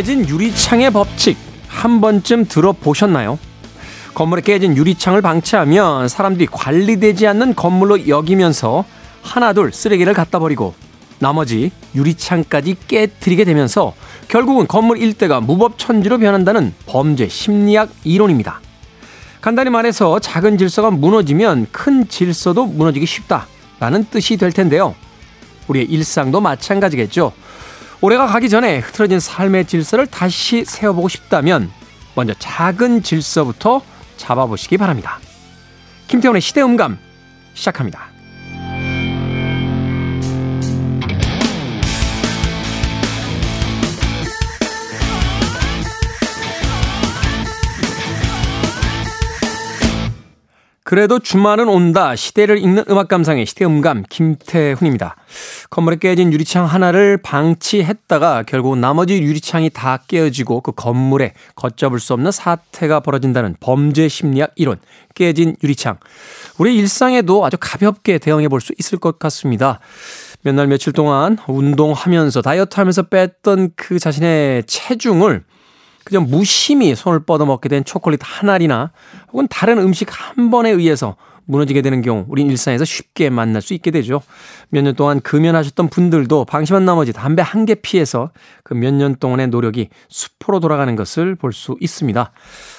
깨진 유리창의 법칙 한 번쯤 들어보셨나요? 건물에 깨진 유리창을 방치하면 사람들이 관리되지 않는 건물로 여기면서 하나둘 쓰레기를 갖다 버리고 나머지 유리창까지 깨뜨리게 되면서 결국은 건물 일대가 무법천지로 변한다는 범죄 심리학 이론입니다. 간단히 말해서 작은 질서가 무너지면 큰 질서도 무너지기 쉽다라는 뜻이 될 텐데요. 우리의 일상도 마찬가지겠죠. 올해가 가기 전에 흐트러진 삶의 질서를 다시 세워보고 싶다면 먼저 작은 질서부터 잡아보시기 바랍니다. 김태훈의 시대음감 시작합니다. 그래도 주말은 온다. 시대를 읽는 음악 감상의 시대 음감 김태훈입니다. 건물에 깨진 유리창 하나를 방치했다가 결국 나머지 유리창이 다 깨어지고 그 건물에 걷잡을 수 없는 사태가 벌어진다는 범죄 심리학 이론. 깨진 유리창. 우리 일상에도 아주 가볍게 대응해 볼 수 있을 것 같습니다. 몇 날 며칠 동안 운동하면서 다이어트 하면서 뺐던 그 자신의 체중을 그저 무심히 손을 뻗어먹게 된 초콜릿 한 알이나 혹은 다른 음식 한 번에 의해서 무너지게 되는 경우 우린 일상에서 쉽게 만날 수 있게 되죠. 몇 년 동안 금연하셨던 분들도 방심한 나머지 담배 한 개 피해서 그 몇 년 동안의 노력이 수포로 돌아가는 것을 볼 수 있습니다.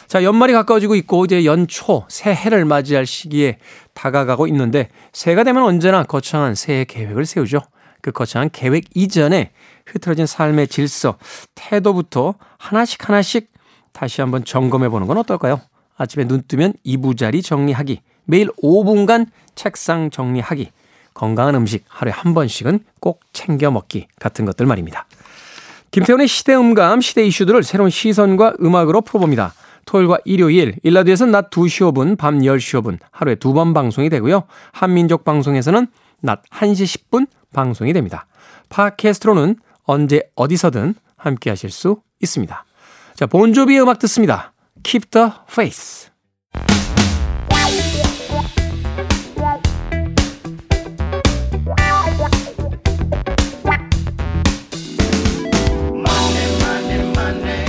자, 연말이 가까워지고 있고 이제 연초 새해를 맞이할 시기에 다가가고 있는데 새해가 되면 언제나 거창한 새해 계획을 세우죠. 그 거창한 계획 이전에 흐트러진 삶의 질서, 태도부터 하나씩 하나씩 다시 한번 점검해 보는 건 어떨까요? 아침에 눈 뜨면 이부자리 정리하기, 매일 5분간 책상 정리하기, 건강한 음식 하루에 한 번씩은 꼭 챙겨 먹기 같은 것들 말입니다. 김태훈의 시대 음감, 시대 이슈들을 새로운 시선과 음악으로 풀어봅니다. 토요일과 일요일, 일라드에서는 낮 2시 5분, 밤 10시 5분 하루에 두 번 방송이 되고요. 한민족 방송에서는 낮 1시 10분 방송이 됩니다. 팟캐스트로는 언제 어디서든 함께 하실 수 있습니다. 자, 본조비의 음악 듣습니다. Keep the Faith.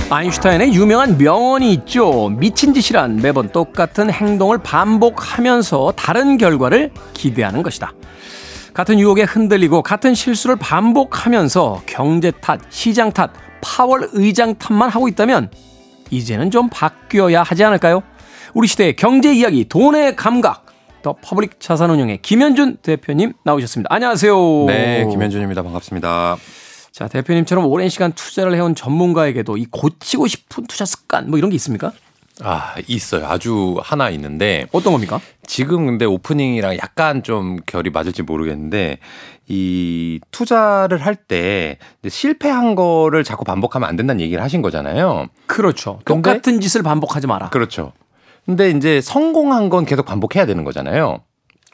아인슈타인의 유명한 명언이 있죠. 미친 짓이란 매번 똑같은 행동을 반복하면서 다른 결과를 기대하는 것이다. 같은 유혹에 흔들리고 같은 실수를 반복하면서 경제 탓, 시장 탓, 파월 의장 탓만 하고 있다면 이제는 좀 바뀌어야 하지 않을까요? 우리 시대의 경제 이야기, 돈의 감각, 더 퍼블릭 자산운용의 김현준 대표님 나오셨습니다. 안녕하세요. 네, 김현준입니다. 반갑습니다. 자, 대표님처럼 오랜 시간 투자를 해온 전문가에게도 이 고치고 싶은 투자 습관 뭐 이런 게 있습니까? 아, 있어요. 아주 하나 있는데. 어떤 겁니까? 지금 근데 오프닝이랑 약간 좀 결이 맞을지 모르겠는데, 이 투자를 할 때 실패한 거를 자꾸 반복하면 안 된다는 얘기를 하신 거잖아요. 그렇죠. 똑같은 짓을 반복하지 마라. 그렇죠. 근데 이제 성공한 건 계속 반복해야 되는 거잖아요.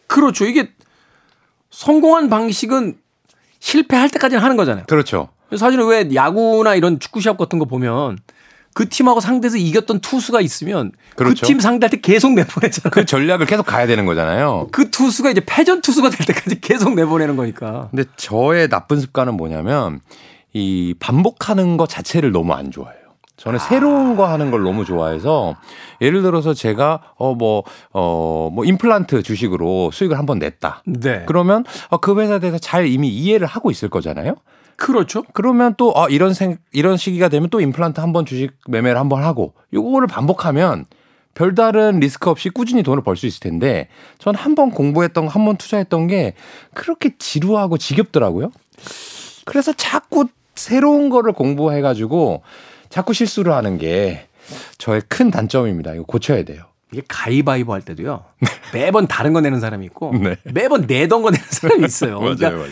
그렇죠. 이게 성공한 방식은 실패할 때까지는 하는 거잖아요. 그렇죠. 사실은 왜 야구나 이런 축구 시합 같은 거 보면 그 팀하고 상대에서 이겼던 투수가 있으면 그 그렇죠. 그팀 상대할 때 계속 내보내잖아요. 그 전략을 계속 가야 되는 거잖아요. 그 투수가 이제 패전 투수가 될 때까지 계속 내보내는 거니까. 근데 저의 나쁜 습관은 뭐냐면 이 반복하는 것 자체를 너무 안 좋아해요. 저는 새로운 거 하는 걸 너무 좋아해서 예를 들어서 제가 어 뭐 어 뭐 임플란트 주식으로 수익을 한번 냈다. 네. 그러면 어, 그 회사에 대해서 잘 이미 이해를 하고 있을 거잖아요. 그렇죠. 그러면 또 아, 이런 생 이런 시기가 되면 또 임플란트 한 번 주식 매매를 한 번 하고 요거를 반복하면 별다른 리스크 없이 꾸준히 돈을 벌 수 있을 텐데 전 한 번 공부했던 거한번 투자했던 게 그렇게 지루하고 지겹더라고요. 그래서 자꾸 새로운 거를 공부해 가지고 자꾸 실수를 하는 게 저의 큰 단점입니다. 이거 고쳐야 돼요. 이게 가위바위보 할 때도요. 매번 다른 거 내는 사람이 있고 네. 매번 내던 거 내는 사람이 있어요. 그러니까 맞아요.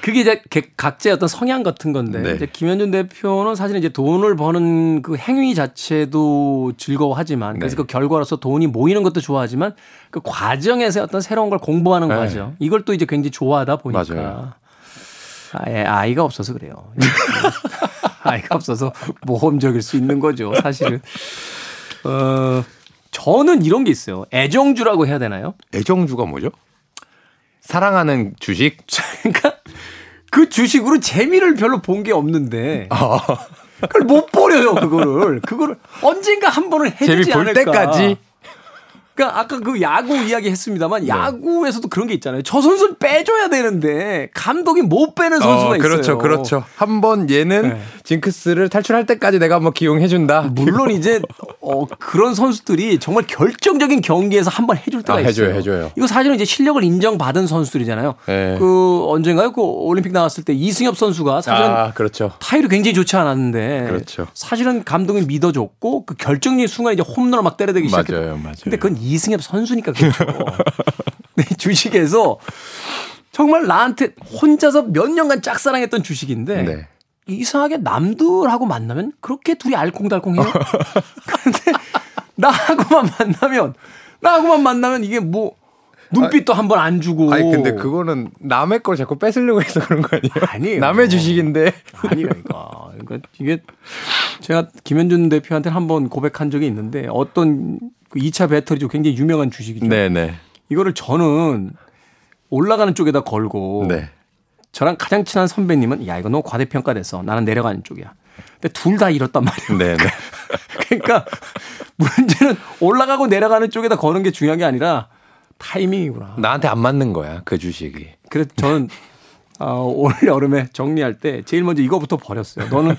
그게 이제 개- 각자의 어떤 성향 같은 건데 네. 이제 김현준 대표는 사실 이제 돈을 버는 그 행위 자체도 즐거워하지만 그래서 네. 그 결과로서 돈이 모이는 것도 좋아하지만 그 과정에서 어떤 새로운 걸 공부하는 네. 과정 이걸 또 이제 굉장히 좋아하다 보니까 맞아요. 아예 아이가 없어서 그래요. 아이가 없어서 모험적일 수 있는 거죠. 사실은 어 저는 이런 게 있어요. 애정주라고 해야 되나요? 애정주가 뭐죠? 사랑하는 주식? 그러니까 그 주식으로 재미를 별로 본 게 없는데 아. 그걸 못 버려요, 그거를. 그거를 언젠가 한 번은 해주지 않을까. 때까지. 그러니까 아까 그 야구 이야기 했습니다만 야구에서도 그런 게 있잖아요. 저 선수는 빼줘야 되는데 감독이 못 빼는 선수가 어, 그렇죠, 있어요. 그렇죠. 한번 얘는 네. 징크스를 탈출할 때까지 내가 한번 기용해준다. 물론 이제 어 그런 선수들이 정말 결정적인 경기에서 한번 해줄 때가 아, 해줘요, 있어요. 해줘요. 이거 사실은 이제 실력을 인정받은 선수들이잖아요. 네. 그 언젠가요? 그 올림픽 나왔을 때 이승엽 선수가 사실은 아, 그렇죠. 타율이 굉장히 좋지 않았는데 그렇죠. 사실은 감독이 믿어줬고 그 결정적인 순간 이제 홈런을 막 때려대기 시작했죠. 맞아요, 맞아요. 근데 그건 이승엽 선수니까 그렇죠. 네, 주식에서 정말 나한테 혼자서 몇 년간 짝사랑했던 주식인데 네. 이상하게 남들하고 만나면 그렇게 둘이 알콩달콩해요. 그런데 나하고만 만나면 나하고만 만나면 이게 뭐 눈빛도 한 번 안 주고. 아니 근데 그거는 남의 걸 자꾸 뺏으려고 해서 그런 거 아니에요? 아니에요. 남의 주식인데. 아니라니까. 그러니까 이게 제가 김현준 대표한테 한 번 고백한 적이 있는데 어떤 그 2차 배터리죠. 굉장히 유명한 주식이죠. 네네. 이거를 저는 올라가는 쪽에다 걸고 네. 저랑 가장 친한 선배님은 야 이거 너무 과대평가돼서 나는 내려가는 쪽이야. 근데 둘 다 이렇단 말이에요. 네 네. 그러니까 문제는 올라가고 내려가는 쪽에다 거는 게 중요한 게 아니라 타이밍이구나. 나한테 안 맞는 거야 그 주식이. 그래서 저는 어, 올 여름에 정리할 때 제일 먼저 이거부터 버렸어요. 너는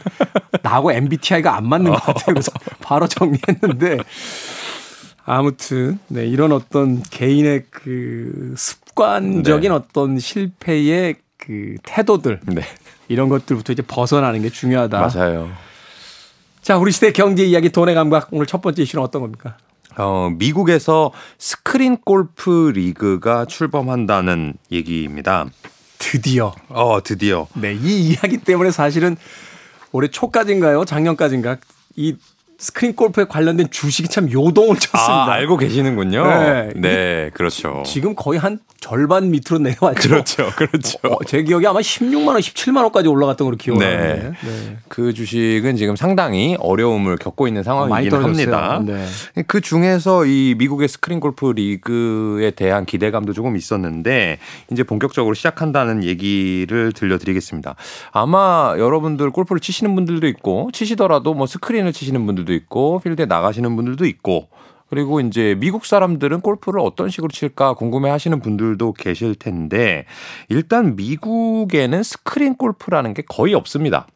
나하고 MBTI가 안 맞는 것 같아요. 그래서 바로 정리했는데 아무튼 네, 이런 어떤 개인의 그 습관적인 네. 어떤 실패의 그 태도들 네. 이런 것들부터 이제 벗어나는 게 중요하다. 맞아요. 자, 우리 시대 경제 이야기 돈의 감각 오늘 첫 번째 이슈는 어떤 겁니까? 어, 미국에서 스크린 골프 리그가 출범한다는 얘기입니다. 드디어. 어, 드디어. 네, 이 이야기 때문에 사실은 올해 초까지인가요? 작년까지인가? 이 스크린 골프에 관련된 주식이 참 요동을 쳤습니다. 아, 알고 계시는군요. 네. 네, 그렇죠. 지금 거의 한 절반 밑으로 내려왔죠. 그렇죠, 그렇죠. 어, 제 기억에 아마 16만 원, 17만 원까지 올라갔던 걸로 기억하는데. 네. 그 주식은 지금 상당히 어려움을 겪고 있는 상황이긴 떨어졌어요. 합니다. 네. 그 중에서 이 미국의 스크린 골프 리그에 대한 기대감도 조금 있었는데 이제 본격적으로 시작한다는 얘기를 들려드리겠습니다. 아마 여러분들 골프를 치시는 분들도 있고 치시더라도 뭐 스크린을 치시는 분들도 있고 필드에 나가시는 분들도 있고 그리고 이제 미국 사람들은 골프를 어떤 식으로 칠까 궁금해 하시는 분들도 계실 텐데 일단 미국에는 스크린 골프라는 게 거의 없습니다.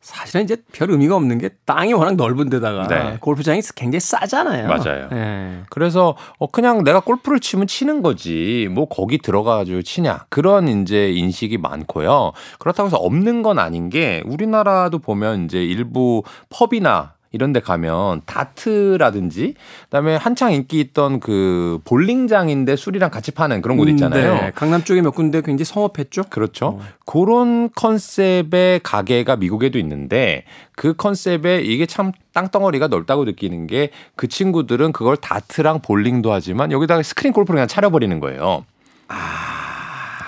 사실은 이제 별 의미가 없는 게 땅이 워낙 넓은 데다가 네. 골프장이 굉장히 싸잖아요. 맞아요. 네. 그래서 어 그냥 내가 골프를 치면 치는 거지 뭐 거기 들어가가지고 치냐 그런 이제 인식이 많고요. 그렇다고 해서 없는 건 아닌 게 우리나라도 보면 이제 일부 펍이나 이런 데 가면 다트라든지 그다음에 한창 인기 있던 그 볼링장인데 술이랑 같이 파는 그런 곳 있잖아요. 네. 강남 쪽에 몇 군데 굉장히 성업했죠. 그렇죠. 그런 컨셉의 가게가 미국에도 있는데 그 컨셉에 이게 참 땅덩어리가 넓다고 느끼는 게 그 친구들은 그걸 다트랑 볼링도 하지만 여기다가 스크린 골프를 그냥 차려버리는 거예요.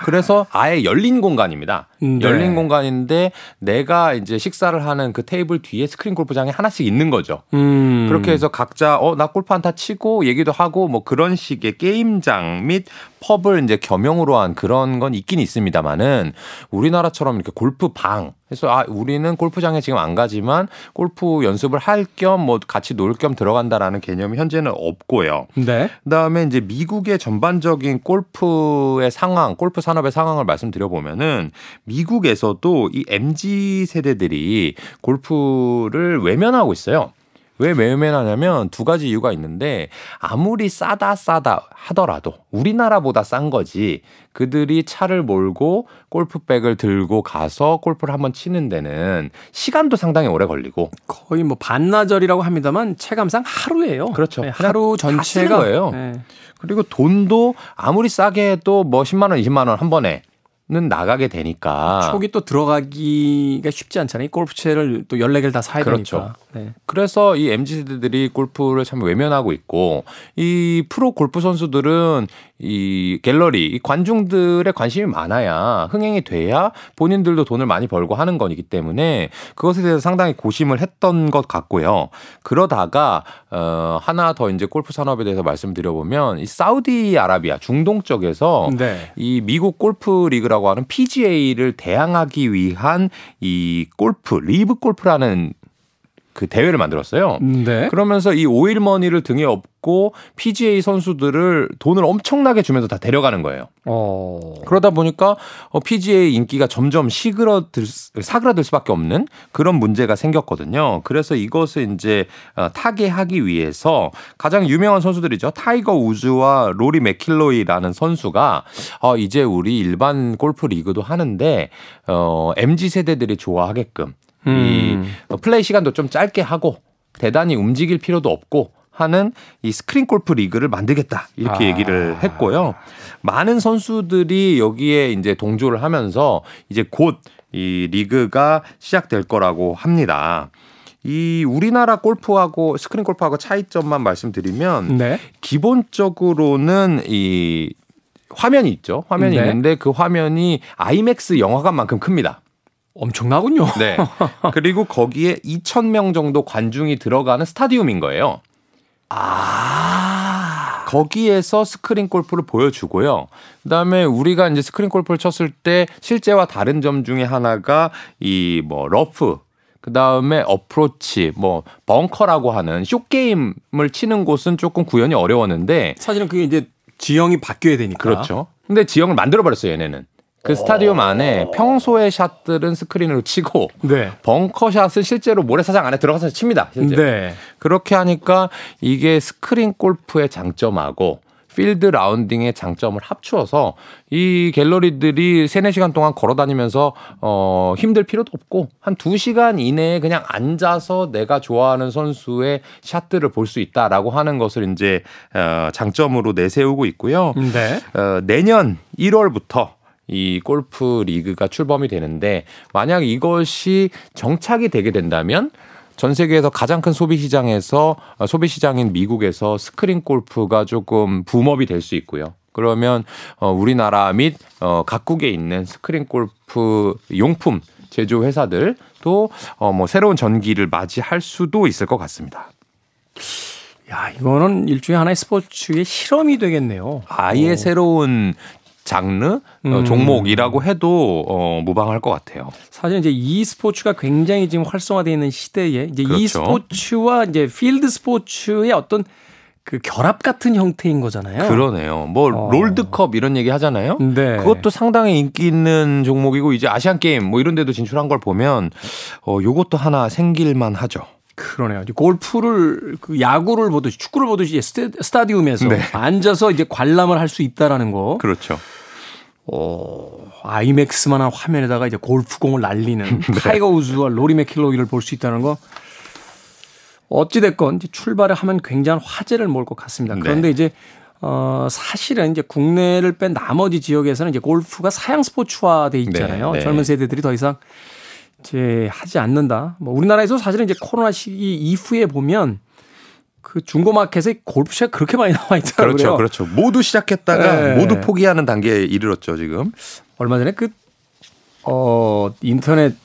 그래서 아예 열린 공간입니다. 음, 네. 열린 공간인데 내가 이제 식사를 하는 그 테이블 뒤에 스크린 골프장이 하나씩 있는 거죠. 음. 그렇게 해서 각자 어 나 골프 한 타 치고 얘기도 하고 뭐 그런 식의 게임장 및 펍을 이제 겸용으로 한 그런 건 있긴 있습니다만은 우리나라처럼 이렇게 골프 방 해서 아 우리는 골프장에 지금 안 가지만 골프 연습을 할 겸 뭐 같이 놀 겸 들어간다라는 개념이 현재는 없고요. 네. 그다음에 이제 미국의 전반적인 골프의 상황, 골프 산업의 상황을 말씀드려 보면은 미국에서도 이 MZ 세대들이 골프를 외면하고 있어요. 왜 외면하냐면 두 가지 이유가 있는데 아무리 싸다 싸다 하더라도 우리나라보다 싼 거지 그들이 차를 몰고 골프백을 들고 가서 골프를 한번 치는 데는 시간도 상당히 오래 걸리고 거의 뭐 반나절이라고 합니다만 체감상 하루예요. 그렇죠. 네, 하루 전체가 거예요. 네. 그리고 돈도 아무리 싸게 해도 뭐 10만 원, 20만 원 한 번에 는 나가게 되니까 초기 또 들어가기가 쉽지 않잖아요. 골프채를 또 14개를 다 사야 그렇죠. 되니까. 네. 그래서 이 MZ 세대들이 골프를 참 외면하고 있고 이 프로 골프 선수들은 이 갤러리 이 관중들의 관심이 많아야 흥행이 돼야 본인들도 돈을 많이 벌고 하는 거이기 때문에 그것에 대해서 상당히 고심을 했던 것 같고요. 그러다가 어 하나 더 이제 골프 산업에 대해서 말씀드려 보면 이 사우디아라비아 중동 쪽에서 네. 이 미국 골프 리그라고 하는 PGA를 대항하기 위한 이 골프 리브 골프라는 그 대회를 만들었어요. 네. 그러면서 이 오일머니를 등에 업고 PGA 선수들을 돈을 엄청나게 주면서 다 데려가는 거예요. 어. 그러다 보니까 어, PGA 인기가 점점 시그러들 사그라들 수밖에 없는 그런 문제가 생겼거든요. 그래서 이것을 이제 어, 타개하기 위해서 가장 유명한 선수들이죠. 타이거 우즈와 로리 맥킬로이라는 선수가 어, 이제 우리 일반 골프 리그도 하는데 어, MZ 세대들이 좋아하게끔 음. 이 플레이 시간도 좀 짧게 하고 대단히 움직일 필요도 없고 하는 이 스크린 골프 리그를 만들겠다 이렇게 아. 얘기를 했고요. 많은 선수들이 여기에 이제 동조를 하면서 이제 곧 이 리그가 시작될 거라고 합니다. 이 우리나라 골프하고 스크린 골프하고 차이점만 말씀드리면 네. 기본적으로는 이 화면이 있죠. 화면이 네. 있는데 그 화면이 아이맥스 영화관만큼 큽니다. 엄청나군요. 네. 그리고 거기에 2,000명 정도 관중이 들어가는 스타디움인 거예요. 아. 거기에서 스크린 골프를 보여주고요. 그다음에 우리가 이제 스크린 골프를 쳤을 때 실제와 다른 점 중에 하나가 이 뭐 러프 그 다음에 어프로치 뭐 벙커라고 하는 short game을 치는 곳은 조금 구현이 어려웠는데 사실은 그게 이제 지형이 바뀌어야 되니까. 그렇죠. 근데 지형을 만들어 버렸어요, 얘네는. 그 스타디움 안에 평소의 샷들은 스크린으로 치고 네. 벙커샷은 실제로 모래사장 안에 들어가서 칩니다. 실제. 네. 그렇게 하니까 이게 스크린 골프의 장점하고 필드 라운딩의 장점을 합쳐서 이 갤러리들이 3, 4시간 동안 걸어 다니면서 어 힘들 필요도 없고 한 2시간 이내에 그냥 앉아서 내가 좋아하는 선수의 샷들을 볼 수 있다라고 하는 것을 이제 어 장점으로 내세우고 있고요. 네. 어 내년 1월부터 이 골프 리그가 출범이 되는데 만약 이것이 정착이 되게 된다면 전 세계에서 가장 큰 소비 시장에서 어, 소비 시장인 미국에서 스크린 골프가 조금 boom up이 될 수 있고요. 그러면 어 우리나라 및 어 각국에 있는 스크린 골프 용품 제조 회사들도 어 뭐 새로운 전기를 맞이할 수도 있을 것 같습니다. 야, 이거는 일종의 하나의 스포츠의 실험이 되겠네요. 아예 새로운 장르 어, 음. 종목이라고 해도 어 무방할 것 같아요. 사실 이제 이 스포츠가 굉장히 지금 활성화되어 있는 시대에 이제 이 그렇죠. 스포츠와 이제 필드 스포츠의 어떤 그 결합 같은 형태인 거잖아요. 그러네요. 뭐 어. 롤드컵 이런 얘기 하잖아요. 네. 그것도 상당히 인기 있는 종목이고 이제 아시안 게임 뭐 이런 데도 진출한 걸 보면 어 요것도 하나 생길만 하죠. 그러네요. 골프를 그 야구를 보듯이 축구를 보듯이 스타디움에서 네. 앉아서 이제 관람을 할 수 있다라는 거. 그렇죠. 어, 아이맥스만한 화면에다가 이제 골프공을 날리는 네. 타이거 우즈와 로리 맥킬로이를 볼 수 있다는 거. 어찌됐건 이제 출발을 하면 굉장한 화제를 모을 것 같습니다. 네. 그런데 이제 어, 사실은 이제 국내를 뺀 나머지 지역에서는 이제 골프가 사양 스포츠화돼 있잖아요. 네, 네. 젊은 세대들이 더 이상 이제 하지 않는다. 뭐 우리나라에서 사실은 이제 코로나 시기 이후에 보면 그 중고 마켓에 골프채가 그렇게 많이 나와 있더라고요. 그렇죠. 그렇죠. 모두 시작했다가 네. 모두 포기하는 단계에 이르렀죠, 지금. 얼마 전에 그, 어, 인터넷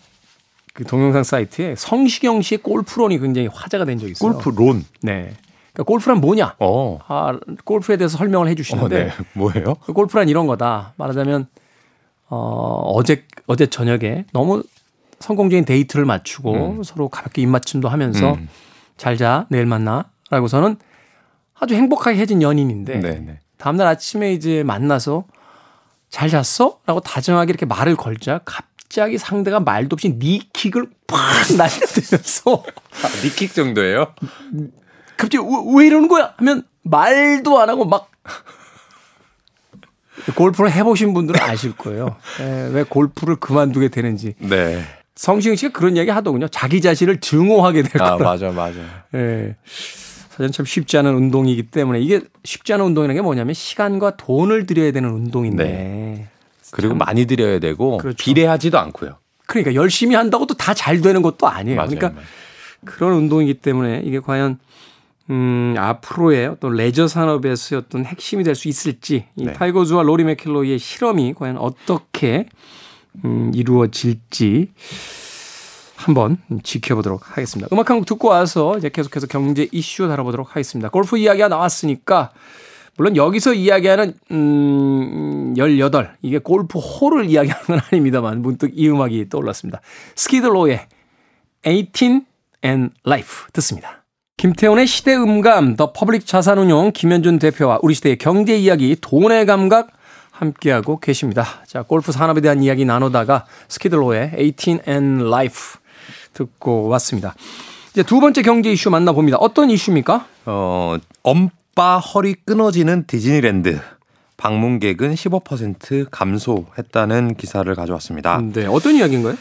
그 동영상 사이트에 성시경 씨의 골프론이 굉장히 화제가 된 적이 있어요. 골프 론. 네. 그러니까 골프란 뭐냐? 어. 아, 골프에 대해서 설명을 해 어, 주시는데 네. 뭐예요? 그 골프란 이런 거다. 말하자면 어, 어제 어제 저녁에 너무 성공적인 데이트를 맞추고 서로 가볍게 입맞춤도 하면서 음. 잘 자, 내일 만나. 라고서는 아주 행복하게 해진 연인인데 네, 네. 다음날 아침에 이제 만나서 잘 잤어? 라고 다정하게 이렇게 말을 걸자 갑자기 상대가 말도 없이 니킥을 팍 날려대면서 니킥 정도예요? 갑자기 왜, 왜 이러는 거야? 하면 말도 안 하고 막 골프를 해보신 분들은 아실 거예요. 예, 왜 골프를 그만두게 되는지. 네. 성시경 씨가 그런 얘기 하더군요. 자기 자신을 증오하게 될 아, 거라. 맞아, 맞아. 예. 사실 참 쉽지 않은 운동이기 때문에 이게 쉽지 않은 운동이라는 게 뭐냐면 시간과 돈을 들여야 되는 운동인데. 그리고 많이 드려야 되고 그렇죠. 비례하지도 않고요. 그러니까 열심히 한다고 또 다 잘 되는 것도 아니에요. 맞아요. 그러니까 맞아요. 그런 운동이기 때문에 이게 과연 음, 앞으로의 어떤 레저 산업에서의 어떤 핵심이 될 수 있을지 이 네. 타이거즈와 로리 맥킬로이의 실험이 과연 어떻게 음, 이루어질지 한번 지켜보도록 하겠습니다. 음악 한 곡 듣고 와서 이제 계속해서 경제 이슈 다뤄보도록 하겠습니다. 골프 이야기가 나왔으니까 물론 여기서 이야기하는 음, 18 이게 골프 홀을 이야기하는 건 아닙니다만 문득 이 음악이 떠올랐습니다. 스키드로의 18 and Life 듣습니다. 김태훈의 시대 음감, 더 퍼블릭 자산운용 김현준 대표와 우리 시대의 경제 이야기, 돈의 감각 함께하고 계십니다. 자, 골프 산업에 대한 이야기 나누다가 스키드로의 18 and Life 듣고 왔습니다. 이제 두 번째 경제 이슈 만나봅니다. 어떤 이슈입니까? 어, 엄빠 허리 끊어지는 디즈니랜드. 방문객은 15% 감소했다는 기사를 가져왔습니다. 네, 어떤 이야기인가요?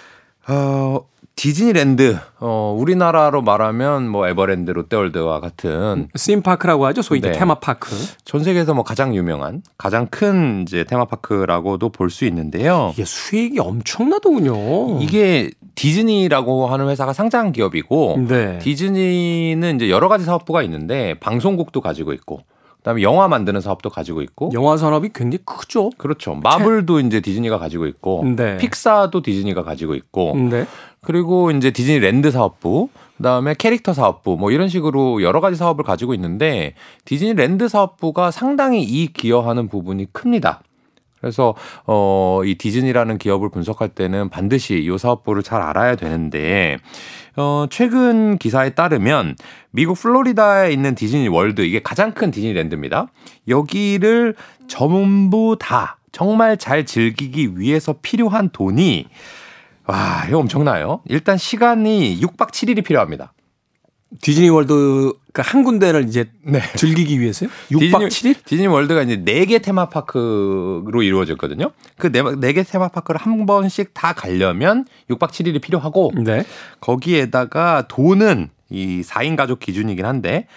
어, 디즈니랜드, 어, 우리나라로 말하면 뭐 에버랜드, 롯데월드와 같은 theme park라고 하죠. 소위 네. 테마파크. 전 세계에서 뭐 가장 유명한, 가장 큰 이제 테마파크라고도 볼 수 있는데요. 이게 수익이 엄청나더군요. 이게 디즈니라고 하는 회사가 상장 기업이고 네. 디즈니는 이제 여러 가지 사업부가 있는데 방송국도 가지고 있고 그다음에 영화 만드는 사업도 가지고 있고 영화 산업이 굉장히 크죠. 그렇죠. 마블도 이제 디즈니가 가지고 있고 네. 픽사도 디즈니가 가지고 있고 네. 그리고 이제 디즈니랜드 사업부 그다음에 캐릭터 사업부 뭐 이런 식으로 여러 가지 사업을 가지고 있는데 디즈니랜드 사업부가 상당히 이익 기여하는 부분이 큽니다. 그래서 어, 이 디즈니라는 기업을 분석할 때는 반드시 이 사업부를 잘 알아야 되는데 어, 최근 기사에 따르면 미국 플로리다에 있는 디즈니 월드 이게 가장 큰 디즈니랜드입니다. 여기를 전부 다 정말 잘 즐기기 위해서 필요한 돈이 와, 이거 엄청나요. 일단 시간이 6박 7일이 필요합니다. 디즈니 월드 그 한 군데를 이제 즐기기 위해서요? 6박 7일? 디즈니 월드가 이제 4개 테마파크로 이루어졌거든요. 그 4개 테마파크를 한 번씩 다 가려면 6박 7일이 필요하고 네. 거기에다가 돈은 이 4인 가족 기준이긴 한데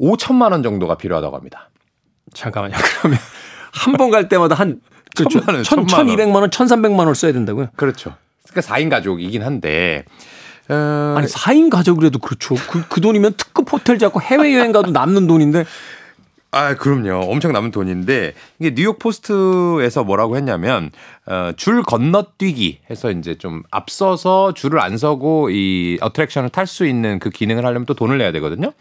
5천만 원 정도가 필요하다고 합니다. 잠깐만요. 그러면 한 번 갈 때마다 한 그렇죠. 천만 원, 천, 천만 원. 1200만 원, 1300만 원을 써야 된다고요? 그렇죠. 그러니까 4인 가족이긴 한데 어, 아니 4인 가족이라도 그렇죠. 그, 그 돈이면 특급 호텔 잡고 해외 여행 가도 남는 돈인데 아, 그럼요. 엄청 남은 돈인데 이게 뉴욕 포스트에서 뭐라고 했냐면 어, 줄 건너뛰기 해서 이제 좀 앞서서 줄을 안 서고 이 어트랙션을 탈 수 있는 그 기능을 하려면 또 돈을 내야 되거든요.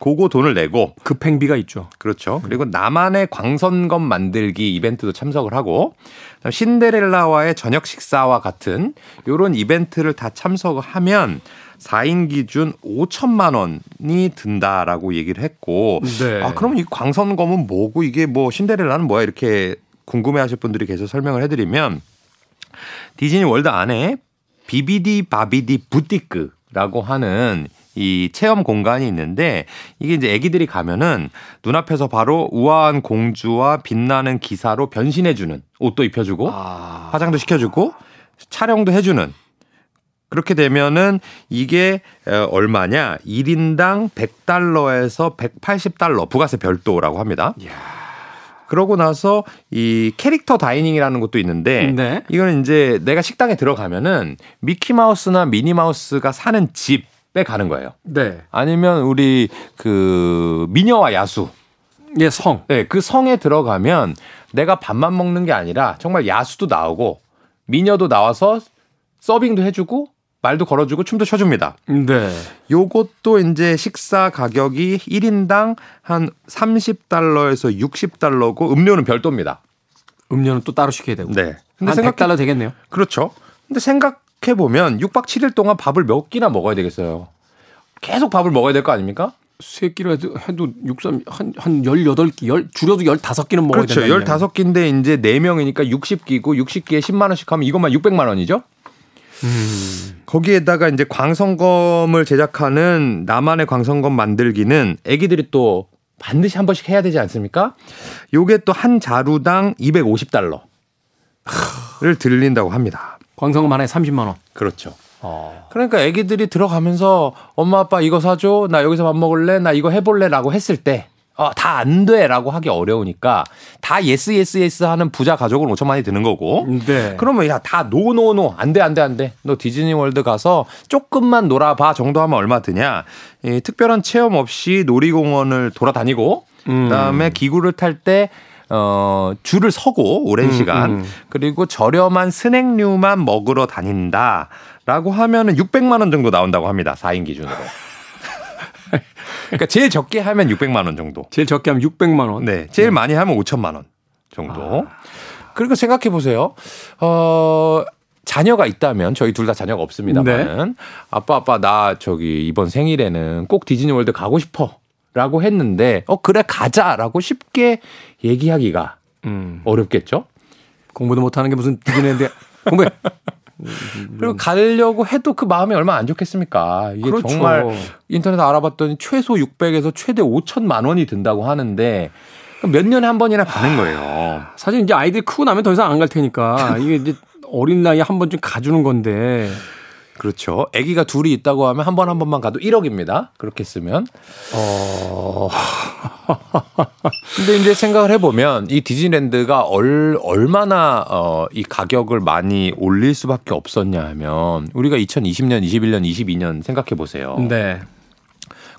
그거 돈을 내고 급행비가 있죠. 그렇죠. 그리고 나만의 광선검 만들기 이벤트도 참석을 하고 신데렐라와의 저녁 식사와 같은 요런 이벤트를 다 참석을 하면 4인 기준 5천만 원이 든다라고 얘기를 했고 네. 아 그러면 이 광선검은 뭐고 이게 뭐 신데렐라는 뭐야 이렇게 궁금해하실 분들이 계셔서 설명을 해드리면 디즈니 월드 안에 비비디 바비디 부티크라고 하는 이 체험 공간이 있는데 이게 이제 애기들이 가면은 눈앞에서 바로 우아한 공주와 빛나는 기사로 변신해주는 옷도 입혀주고 아. 화장도 시켜주고 촬영도 해주는 그렇게 되면은 이게 어, 얼마냐? 1인당 100달러에서 180달러 부가세 별도라고 합니다. 그러고 나서 이 캐릭터 다이닝이라는 것도 있는데 네. 이거는 이제 내가 식당에 들어가면은 미키 마우스나 미니 마우스가 사는 집 에 가는 거예요. 네. 아니면 우리 그 미녀와 야수 예, 성. 네, 그 성에 들어가면 내가 밥만 먹는 게 아니라 정말 야수도 나오고 미녀도 나와서 서빙도 해주고 말도 걸어주고 춤도 춰줍니다. 네. 요것도 이제 식사 가격이 1인당 한 30달러에서 60달러고 음료는 별도입니다. 음료는 또 따로 시켜야 되고. 네. 한 100달러 되겠네요. 그렇죠. 근데 생각 해 보면 6박 7일 동안 밥을 몇 끼나 먹어야 되겠어요. 계속 밥을 먹어야 될 거 아닙니까? 세 끼로 해도, 해도 63, 한, 한 18끼, 열, 줄여도 15끼는 먹어야 그렇죠. 된다. 15끼인데 이제 4명이니까 60끼고 60끼에 10만 원씩 하면 이것만 600만 원이죠? 거기에다가 이제 광선검을 제작하는 나만의 광선검 만들기는 애기들이 또 반드시 한 번씩 해야 되지 않습니까? 요게 또 한 자루당 250달러를 들린다고 합니다. 광선검 하나에 30만 원. 그렇죠. 어. 그러니까 애기들이 들어가면서 엄마 아빠 이거 사줘 나 여기서 밥 먹을래 나 이거 해볼래라고 했을 때 어, 다 안 돼라고 하기 어려우니까 다 yes yes yes 하는 부자 가족은 5천만 원이 드는 거고 네. 그러면 야 다 no no no 안 돼 안 돼 안 돼 너 디즈니 월드 가서 조금만 놀아봐 정도 하면 얼마 드냐 이 특별한 체험 없이 놀이공원을 돌아다니고 음. 그다음에 기구를 탈때 어, 줄을 서고 오랜 음, 시간 음. 그리고 저렴한 스낵류만 먹으러 다닌다라고 하면은 600만 원 정도 나온다고 합니다. 4인 기준으로. 그러니까 제일 적게 하면 600만 원 정도. 제일 적게 하면 600만 원. 네, 제일 많이 하면 5천만 원 정도. 그리고 생각해 보세요. 어, 자녀가 있다면 저희 둘 다 자녀가 없습니다만 네. 아빠 아빠 나 저기 이번 생일에는 꼭 디즈니월드 가고 싶어 라고 했는데 어 그래 가자 라고 쉽게 얘기하기가 음. 어렵겠죠. 공부도 못하는 게 무슨 디즈니랜드 공부해. 그리고 가려고 해도 그 마음이 얼마나 안 좋겠습니까? 이게 그렇죠. 정말 인터넷 알아봤더니 최소 600에서 최대 5천만 원이 든다고 하는데 몇 년에 한 번이나 가는 거예요. 사실 이제 아이들이 크고 나면 더 이상 안 갈 테니까 이게 이제 어린 나이에 한 번쯤 가주는 건데. 그렇죠. 아기가 둘이 있다고 하면 한번한 번만 가도 1억입니다. 그렇게 쓰면. 어. 근데 이제 생각을 해보면 이 디즈니랜드가 얼, 얼마나 어, 이 가격을 많이 올릴 수밖에 없었냐 하면 우리가 2020년, 21년, 22년 생각해 보세요. 네.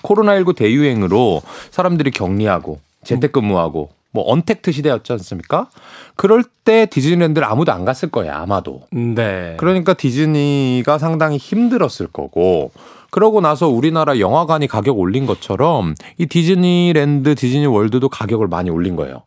코로나19 대유행으로 사람들이 격리하고 재택근무하고 뭐 언택트 시대였지 않습니까? 그럴 때 디즈니랜드를 아무도 안 갔을 거예요, 아마도. 네. 그러니까 디즈니가 상당히 힘들었을 거고 그러고 나서 우리나라 영화관이 가격 올린 것처럼 이 디즈니랜드, 디즈니 월드도 가격을 많이 올린 거예요.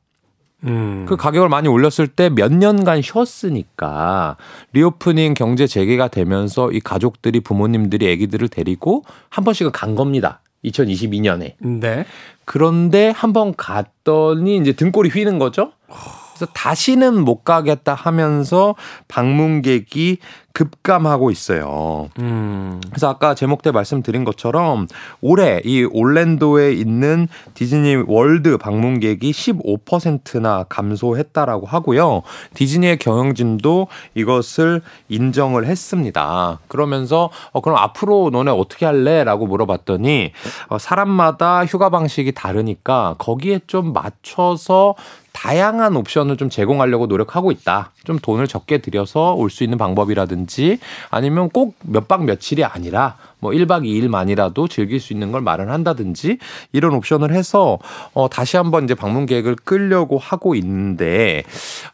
음. 그 가격을 많이 올렸을 때 몇 년간 쉬었으니까 reopening 경제 재개가 되면서 이 가족들이 부모님들이 아기들을 데리고 한 번씩은 간 겁니다. 2022년에. 네. 그런데 한번 갔더니 이제 등골이 휘는 거죠. 그래서 다시는 못 가겠다 하면서 방문객이 급감하고 있어요. 음. 그래서 아까 제목 때 말씀드린 것처럼 올해 이 올랜도에 있는 디즈니 월드 방문객이 15%나 감소했다라고 하고요. 디즈니의 경영진도 이것을 인정을 했습니다. 그러면서 어 그럼 앞으로 너네 어떻게 할래?라고 물어봤더니 어 사람마다 휴가 방식이 다르니까 거기에 좀 맞춰서 다양한 옵션을 좀 제공하려고 노력하고 있다. 좀 돈을 적게 들여서 올 수 있는 방법이라든지 아니면 꼭 몇 박 며칠이 아니라 뭐 1박 2일만이라도 즐길 수 있는 걸 마련한다든지 이런 옵션을 해서 어 다시 한번 이제 방문 계획을 끌려고 하고 있는데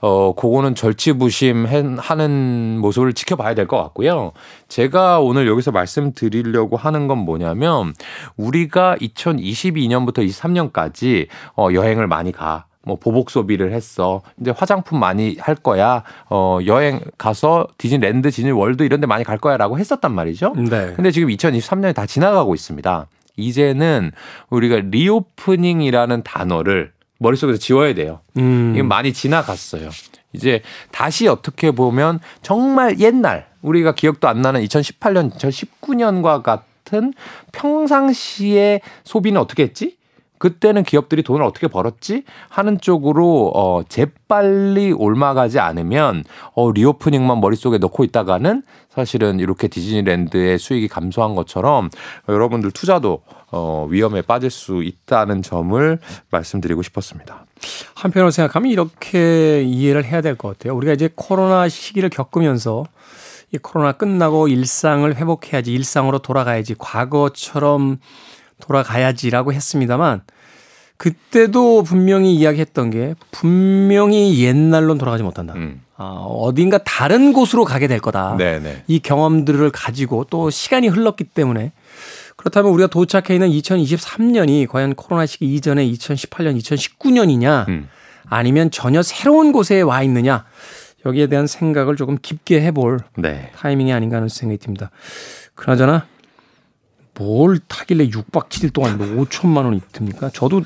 어 그거는 절치부심 하는 모습을 지켜봐야 될 것 같고요. 제가 오늘 여기서 말씀드리려고 하는 건 뭐냐면 우리가 2022년부터 23년까지 어 여행을 많이 가. 뭐 보복 소비를 했어. 이제 화장품 많이 할 거야. 어 여행 가서 디즈니랜드, 디즈니월드 이런 데 많이 갈 거야라고 했었단 말이죠. 네. 근데 지금 2023년이 다 지나가고 있습니다. 이제는 우리가 reopening이라는 단어를 머릿속에서 지워야 돼요. 음. 이건 많이 지나갔어요. 이제 다시 어떻게 보면 정말 옛날 우리가 기억도 안 나는 2018년, 2019년과 같은 평상시의 소비는 어떻게 했지? 그때는 기업들이 돈을 어떻게 벌었지 하는 쪽으로 어 재빨리 옮아가지 않으면 어 리오프닝만 머릿속에 넣고 있다가는 사실은 이렇게 디즈니랜드의 수익이 감소한 것처럼 여러분들 투자도 어 위험에 빠질 수 있다는 점을 말씀드리고 싶었습니다. 한편으로 생각하면 이렇게 이해를 해야 될 것 같아요. 우리가 이제 코로나 시기를 겪으면서 이 코로나 끝나고 일상을 회복해야지 일상으로 돌아가야지 과거처럼 돌아가야지라고 했습니다만 그때도 분명히 이야기했던 게 분명히 옛날로 돌아가지 못한다. 음. 아, 어딘가 다른 곳으로 가게 될 거다. 네네. 네. 이 경험들을 가지고 또 시간이 흘렀기 때문에 그렇다면 우리가 도착해 있는 2023년이 과연 코로나 시기 이전에 2018년, 2019년이냐 음. 아니면 전혀 새로운 곳에 와 있느냐 여기에 대한 생각을 조금 깊게 해볼 네. 타이밍이 아닌가 하는 생각이 듭니다. 그나저나 뭘 타길래 6박 7일 동안 5천만 뭐 원이 듭니까? 저도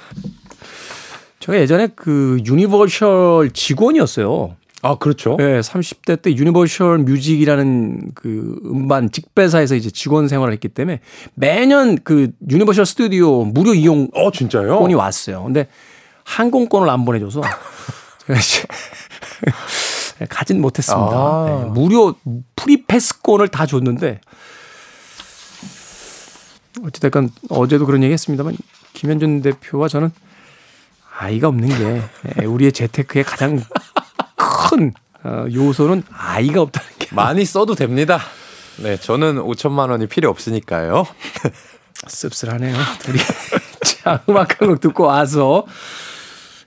제가 예전에 그 유니버셜 직원이었어요. 아, 그렇죠. 네, 30대 때 유니버셜 뮤직이라는 그 음반 직배사에서 이제 직원 생활을 했기 때문에 매년 그 유니버셜 스튜디오 무료 이용 어, 진짜요? 이 왔어요. 근데 항공권을 안 보내줘서 제가 이제 가진 못했습니다. 아. 네, 무료 프리패스권을 다 줬는데 어찌됐건 어제도 그런 얘기 했습니다만 김현준 대표와 저는 아이가 없는 게 예, 우리의 재테크의 가장 큰 어, 요소는 아이가 없다는 게 많이 써도 됩니다. 네, 저는 5천만 원이 필요 없으니까요. 씁쓸하네요. 둘이 자 음악 한 곡 듣고 와서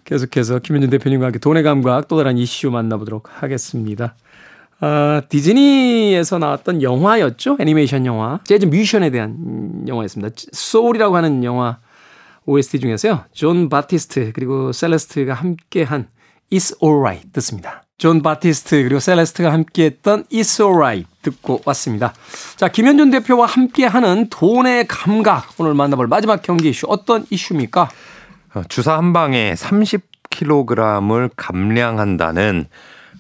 계속해서 김현준 대표님과 함께 돈의 감각 또 다른 이슈 만나보도록 하겠습니다. 어, 디즈니에서 나왔던 영화였죠. 애니메이션 영화. 재즈 뮤지션에 대한 영화였습니다. 소울이라고 하는 영화 OST 중에서요. 존 바티스트 그리고 셀레스트가 함께한 It's Alright 듣습니다. 존 바티스트 그리고 셀레스트가 함께했던 It's Alright 듣고 왔습니다. 자 김현준 대표와 함께하는 돈의 감각 오늘 만나볼 마지막 경기 이슈 어떤 이슈입니까? 어, 주사 한 방에 30kg을 감량한다는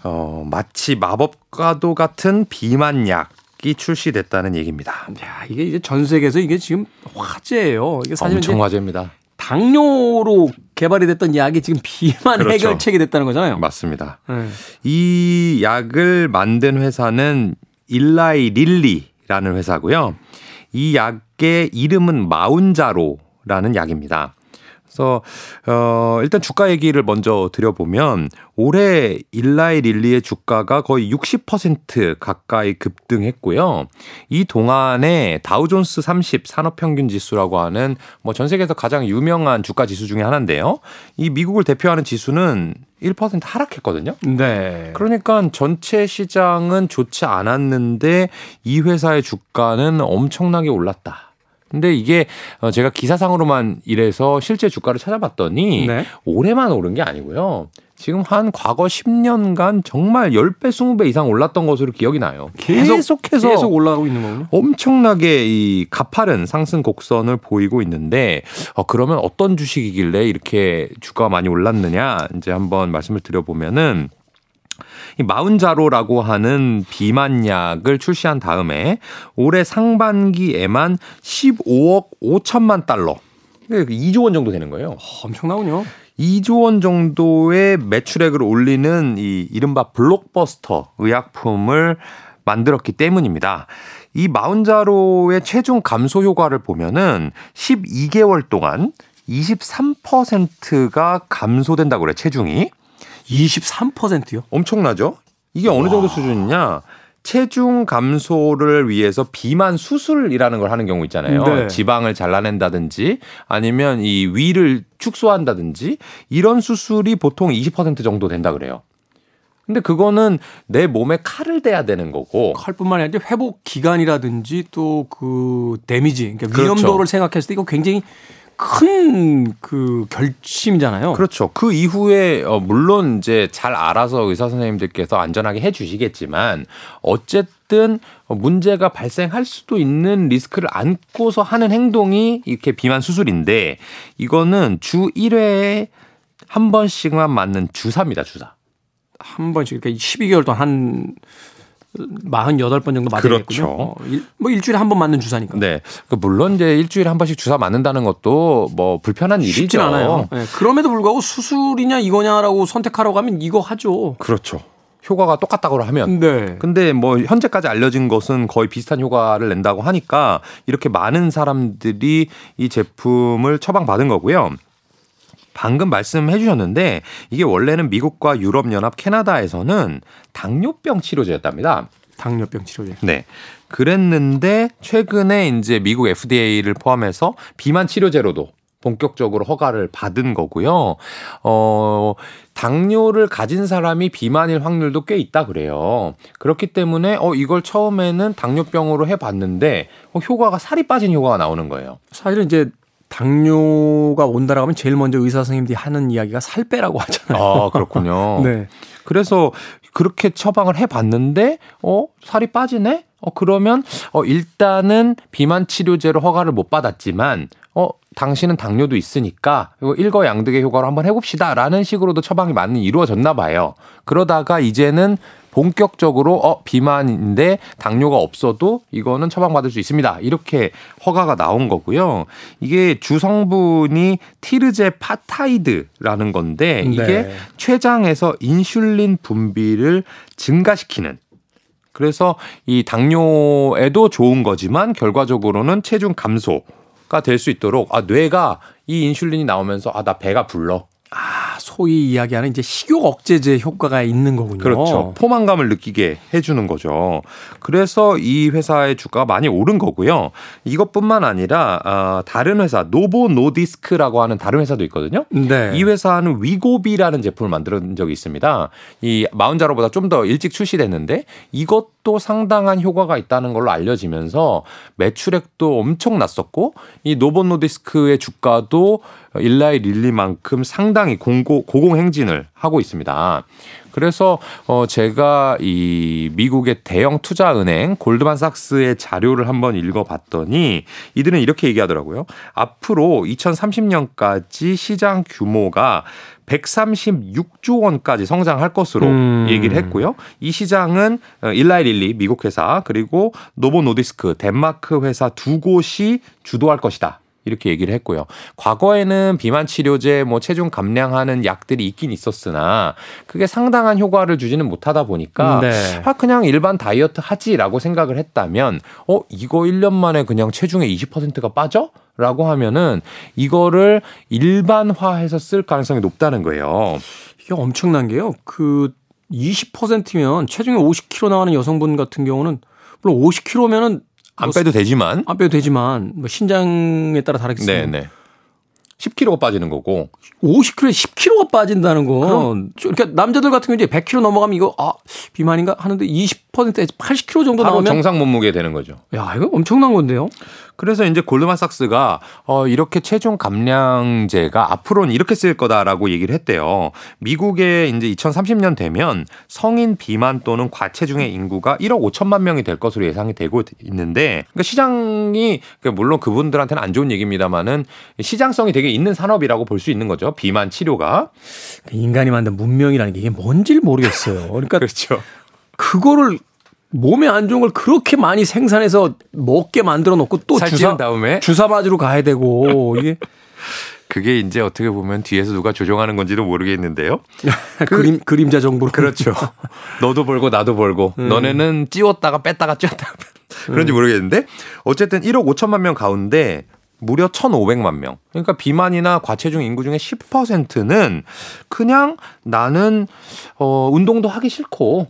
어, 마치 마법과도 같은 비만약 이 출시됐다는 얘기입니다. 야, 이게 이제 전 세계에서 이게 지금 화제예요. 이게 사실 엄청 화제입니다. 당뇨로 개발이 됐던 약이 지금 비만 그렇죠. 해결책이 됐다는 거잖아요. 맞습니다. 네. 이 약을 만든 회사는 일라이 릴리라는 회사고요. 이 약의 이름은 마운자로라는 약입니다. 그래서 어 일단 주가 얘기를 먼저 드려보면 올해 일라이 릴리의 주가가 거의 60% 가까이 급등했고요. 이 동안에 다우존스 30 산업평균 지수라고 하는 뭐 전 세계에서 가장 유명한 주가 지수 중에 하나인데요. 이 미국을 대표하는 지수는 1% 하락했거든요. 네. 그러니까 전체 시장은 좋지 않았는데 이 회사의 주가는 엄청나게 올랐다. 근데 이게 어, 제가 기사상으로만 이래서 실제 주가를 찾아봤더니 네. 올해만 오른 게 아니고요. 지금 한 과거 10년간 정말 10배, 20배 이상 올랐던 것으로 기억이 나요. 계속, 계속해서 계속 올라가고 있는 거군요. 엄청나게 이 가파른 상승 곡선을 보이고 있는데 어 그러면 어떤 주식이길래 이렇게 주가가 많이 올랐느냐 이제 한번 말씀을 드려보면은 이 마운자로라고 하는 비만약을 출시한 다음에 올해 상반기에만 15억 5천만 달러 2조 원 정도 되는 거예요. 어, 엄청나군요. 2조 원 정도의 매출액을 올리는 이 이른바 블록버스터 의약품을 만들었기 때문입니다. 이 마운자로의 체중 감소 효과를 보면은 12개월 동안 23%가 감소된다고 그래, 체중이. 23%요? 엄청나죠? 이게 어느 정도 수준이냐? 체중 감소를 위해서 비만 수술이라는 걸 하는 경우 있잖아요. 네. 지방을 잘라낸다든지 아니면 이 위를 축소한다든지 이런 수술이 보통 20% 정도 된다 그래요. 근데 그거는 내 몸에 칼을 대야 되는 거고 칼뿐만이 아니라 회복 기간이라든지 또 그 데미지, 그러니까 그렇죠. 위험도를 생각했을 때 이거 굉장히 큰 그 결심이잖아요. 그렇죠. 그 이후에 어 물론 이제 잘 알아서 의사 선생님들께서 안전하게 해 주시겠지만 어쨌든 어, 문제가 발생할 수도 있는 리스크를 안고서 하는 행동이 이렇게 비만 수술인데 이거는 주 1회에 한 번씩만 맞는 주사입니다, 주사. 한 번씩 그러니까 12개월 동안 한 48번 정도 맞아야겠군요. 그렇죠. 어, 일, 뭐 일주일에 한 번 맞는 주사니까. 네. 그 물론 이제 일주일에 한 번씩 주사 맞는다는 것도 뭐 불편한 일이죠. 쉽진 않아요. 네, 그럼에도 불구하고 수술이냐 이거냐라고 선택하라고 하면 이거 하죠. 그렇죠. 효과가 똑같다고 하면 네. 근데 뭐 현재까지 알려진 것은 거의 비슷한 효과를 낸다고 하니까 이렇게 많은 사람들이 이 제품을 처방받은 거고요. 방금 말씀해 주셨는데 이게 원래는 미국과 유럽연합 캐나다에서는 당뇨병 치료제였답니다. 당뇨병 치료제. 네. 그랬는데 최근에 이제 미국 FDA를 포함해서 비만 치료제로도 본격적으로 허가를 받은 거고요. 어, 당뇨를 가진 사람이 비만일 확률도 꽤 있다 그래요. 그렇기 때문에 어, 이걸 처음에는 당뇨병으로 해 봤는데 어, 효과가 살이 빠진 효과가 나오는 거예요. 사실은 이제 당뇨가 온다라고 하면 제일 먼저 의사 선생님들이 하는 이야기가 살 빼라고 하잖아요. 아, 그렇군요. 네. 그래서 그렇게 처방을 해 봤는데 어, 살이 빠지네? 어, 그러면 어, 일단은 비만 치료제로 허가를 못 받았지만 어, 당신은 당뇨도 있으니까 이거 일거양득의 효과로 한번 해봅시다라는 식으로도 처방이 많이 이루어졌나 봐요. 그러다가 이제는 본격적으로 어 비만인데 당뇨가 없어도 이거는 처방받을 수 있습니다. 이렇게 허가가 나온 거고요. 이게 주 성분이 tirzepatide라는 건데 이게 네. 췌장에서 인슐린 분비를 증가시키는 그래서 이 당뇨에도 좋은 거지만 결과적으로는 체중 감소 가 될 수 있도록 아 뇌가 이 인슐린이 나오면서 아 나 배가 불러 아, 소위 이야기하는 이제 식욕 억제제 효과가 있는 거군요. 그렇죠. 포만감을 느끼게 해주는 거죠. 그래서 이 회사의 주가가 많이 오른 거고요. 이것뿐만 아니라 어, 다른 회사 노보 노디스크라고 하는 다른 회사도 있거든요. 네. 이 회사는 위고비라는 제품을 만든 적이 있습니다. 이 마운자로보다 좀 더 일찍 출시됐는데 이것도 상당한 효과가 있다는 걸로 알려지면서 매출액도 엄청 났었고 이 노보노디스크의 주가도 일라이 릴리만큼 상당히 공고, 고공행진을 하고 있습니다. 그래서 어 제가 이 미국의 대형 투자 은행 골드만삭스의 자료를 한번 읽어봤더니 이들은 이렇게 얘기하더라고요. 앞으로 2030년까지 시장 규모가 136조 원까지 성장할 것으로 음. 얘기를 했고요. 이 시장은 어, 일라이 릴리 미국 회사 그리고 노보 노디스크 덴마크 회사 두 곳이 주도할 것이다. 이렇게 얘기를 했고요. 과거에는 비만 치료제, 뭐 체중 감량하는 약들이 있긴 있었으나 그게 상당한 효과를 주지는 못하다 보니까 네. 아 그냥 일반 다이어트 하지라고 생각을 했다면 어 이거 1년 만에 그냥 체중의 20%가 빠져? 라고 하면은 이거를 일반화해서 쓸 가능성이 높다는 거예요. 이게 엄청난 게요. 그 20%면 체중이 50kg 나가는 여성분 같은 경우는 물론 50kg면은 안 빼도 되지만 안 빼도 되지만 뭐 신장에 따라 다르겠습니다. 네네. 10kg가 빠지는 거고 50kg에 10kg가 빠진다는 건 그러니까 남자들 같은 경우에 이제 100kg 넘어가면 이거 아 비만인가 하는데 20%에 80kg 정도 나오면 정상 몸무게 되는 거죠. 야 이거 엄청난 건데요. 그래서 이제 골드만삭스가 어 이렇게 체중 감량제가 앞으로는 이렇게 쓸 거다라고 얘기를 했대요. 미국에 이제 2030년 되면 성인 비만 또는 과체중의 인구가 1억 5천만 명이 될 것으로 예상이 되고 있는데 그러니까 시장이 그러니까 물론 그분들한테는 안 좋은 얘기입니다만은 시장성이 되게 있는 산업이라고 볼 수 있는 거죠. 비만 치료가 인간이 만든 문명이라는 게 이게 뭔지를 모르겠어요. 그러니까 그렇죠. 그거를 몸에 안 좋은 걸 그렇게 많이 생산해서 먹게 만들어 놓고 또 주사 다음에 주사 맞으러 가야 되고 이게 그게 이제 어떻게 보면 뒤에서 누가 조종하는 건지도 모르겠는데요. 그, 그림 그림자 정보로 그렇죠. 너도 벌고 나도 벌고 음. 너네는 찌웠다가 뺐다가 찌웠다가 그런지 음. 모르겠는데 어쨌든 1억 5천만 명 가운데 무려 1,500만 명. 그러니까 비만이나 과체중 인구 중에 10%는 그냥 나는 어 운동도 하기 싫고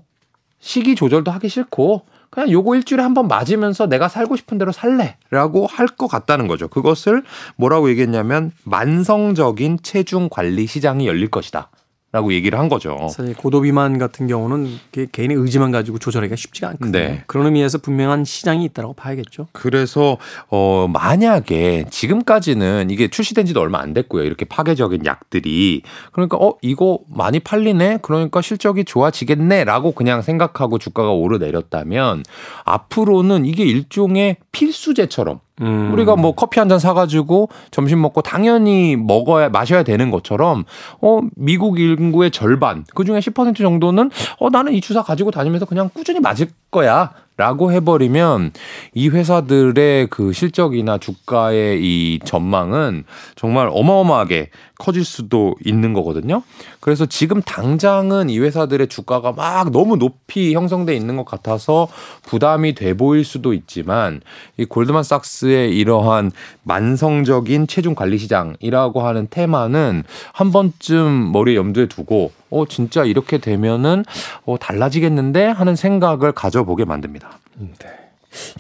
식이 조절도 하기 싫고 그냥 요거 일주일에 한 번 맞으면서 내가 살고 싶은 대로 살래라고 할 것 같다는 거죠. 그것을 뭐라고 얘기했냐면 만성적인 체중 관리 시장이 열릴 것이다. 라고 얘기를 한 거죠. 사실 고도비만 같은 경우는 개인의 의지만 가지고 조절하기가 쉽지가 않거든요. 네. 그런 의미에서 분명한 시장이 있다고 봐야겠죠. 그래서 어 만약에 지금까지는 이게 출시된 지도 얼마 안 됐고요. 이렇게 파괴적인 약들이 그러니까 어 이거 많이 팔리네. 그러니까 실적이 좋아지겠네라고 그냥 생각하고 주가가 오르내렸다면 앞으로는 이게 일종의 필수제처럼 음. 우리가 뭐 커피 한 잔 사가지고 점심 먹고 당연히 먹어야 마셔야 되는 것처럼 어 미국 인구의 절반 그 중에 10% 정도는 어 나는 이 주사 가지고 다니면서 그냥 꾸준히 맞을 거야. 라고 해버리면 이 회사들의 그 실적이나 주가의 이 전망은 정말 어마어마하게 커질 수도 있는 거거든요. 그래서 지금 당장은 이 회사들의 주가가 막 너무 높이 형성돼 있는 것 같아서 부담이 돼 보일 수도 있지만 이 골드만삭스의 이러한 만성적인 체중 관리 시장이라고 하는 테마는 한 번쯤 머리에 염두에 두고 어 진짜 이렇게 되면은 어 달라지겠는데 하는 생각을 가져보게 만듭니다. 네.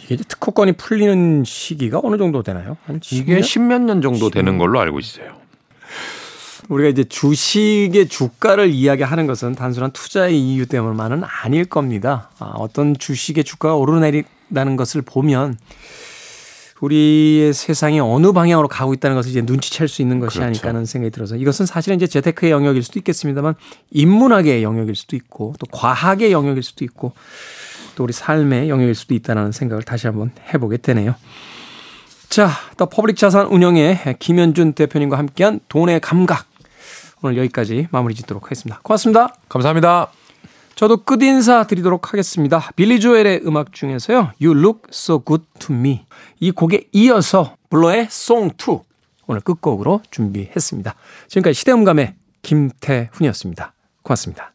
이게 특허권이 풀리는 시기가 어느 정도 되나요? 한 이게 십몇 년 정도 되는 걸로 알고 있어요. 우리가 이제 주식의 주가를 이야기하는 것은 단순한 투자의 이유 때문만은 아닐 겁니다. 아, 어떤 주식의 주가가 오르내린다는 것을 보면 우리의 세상이 어느 방향으로 가고 있다는 것을 이제 눈치챌 수 있는 것이 그렇죠. 아닐까 하는 생각이 들어서 이것은 사실은 이제 재테크의 영역일 수도 있겠습니다만 인문학의 영역일 수도 있고 또 과학의 영역일 수도 있고 또 우리 삶의 영역일 수도 있다는 생각을 다시 한번 해보게 되네요. 자, 또 퍼블릭 자산 운영의 김현준 대표님과 함께한 돈의 감각. 오늘 여기까지 마무리 짓도록 하겠습니다. 고맙습니다. 감사합니다. 저도 끝인사 드리도록 하겠습니다. 빌리 조엘의 음악 중에서요. You look so good to me. 이 곡에 이어서 블러의 2 오늘 끝곡으로 준비했습니다. 지금까지 시대음감의 김태훈이었습니다. 고맙습니다.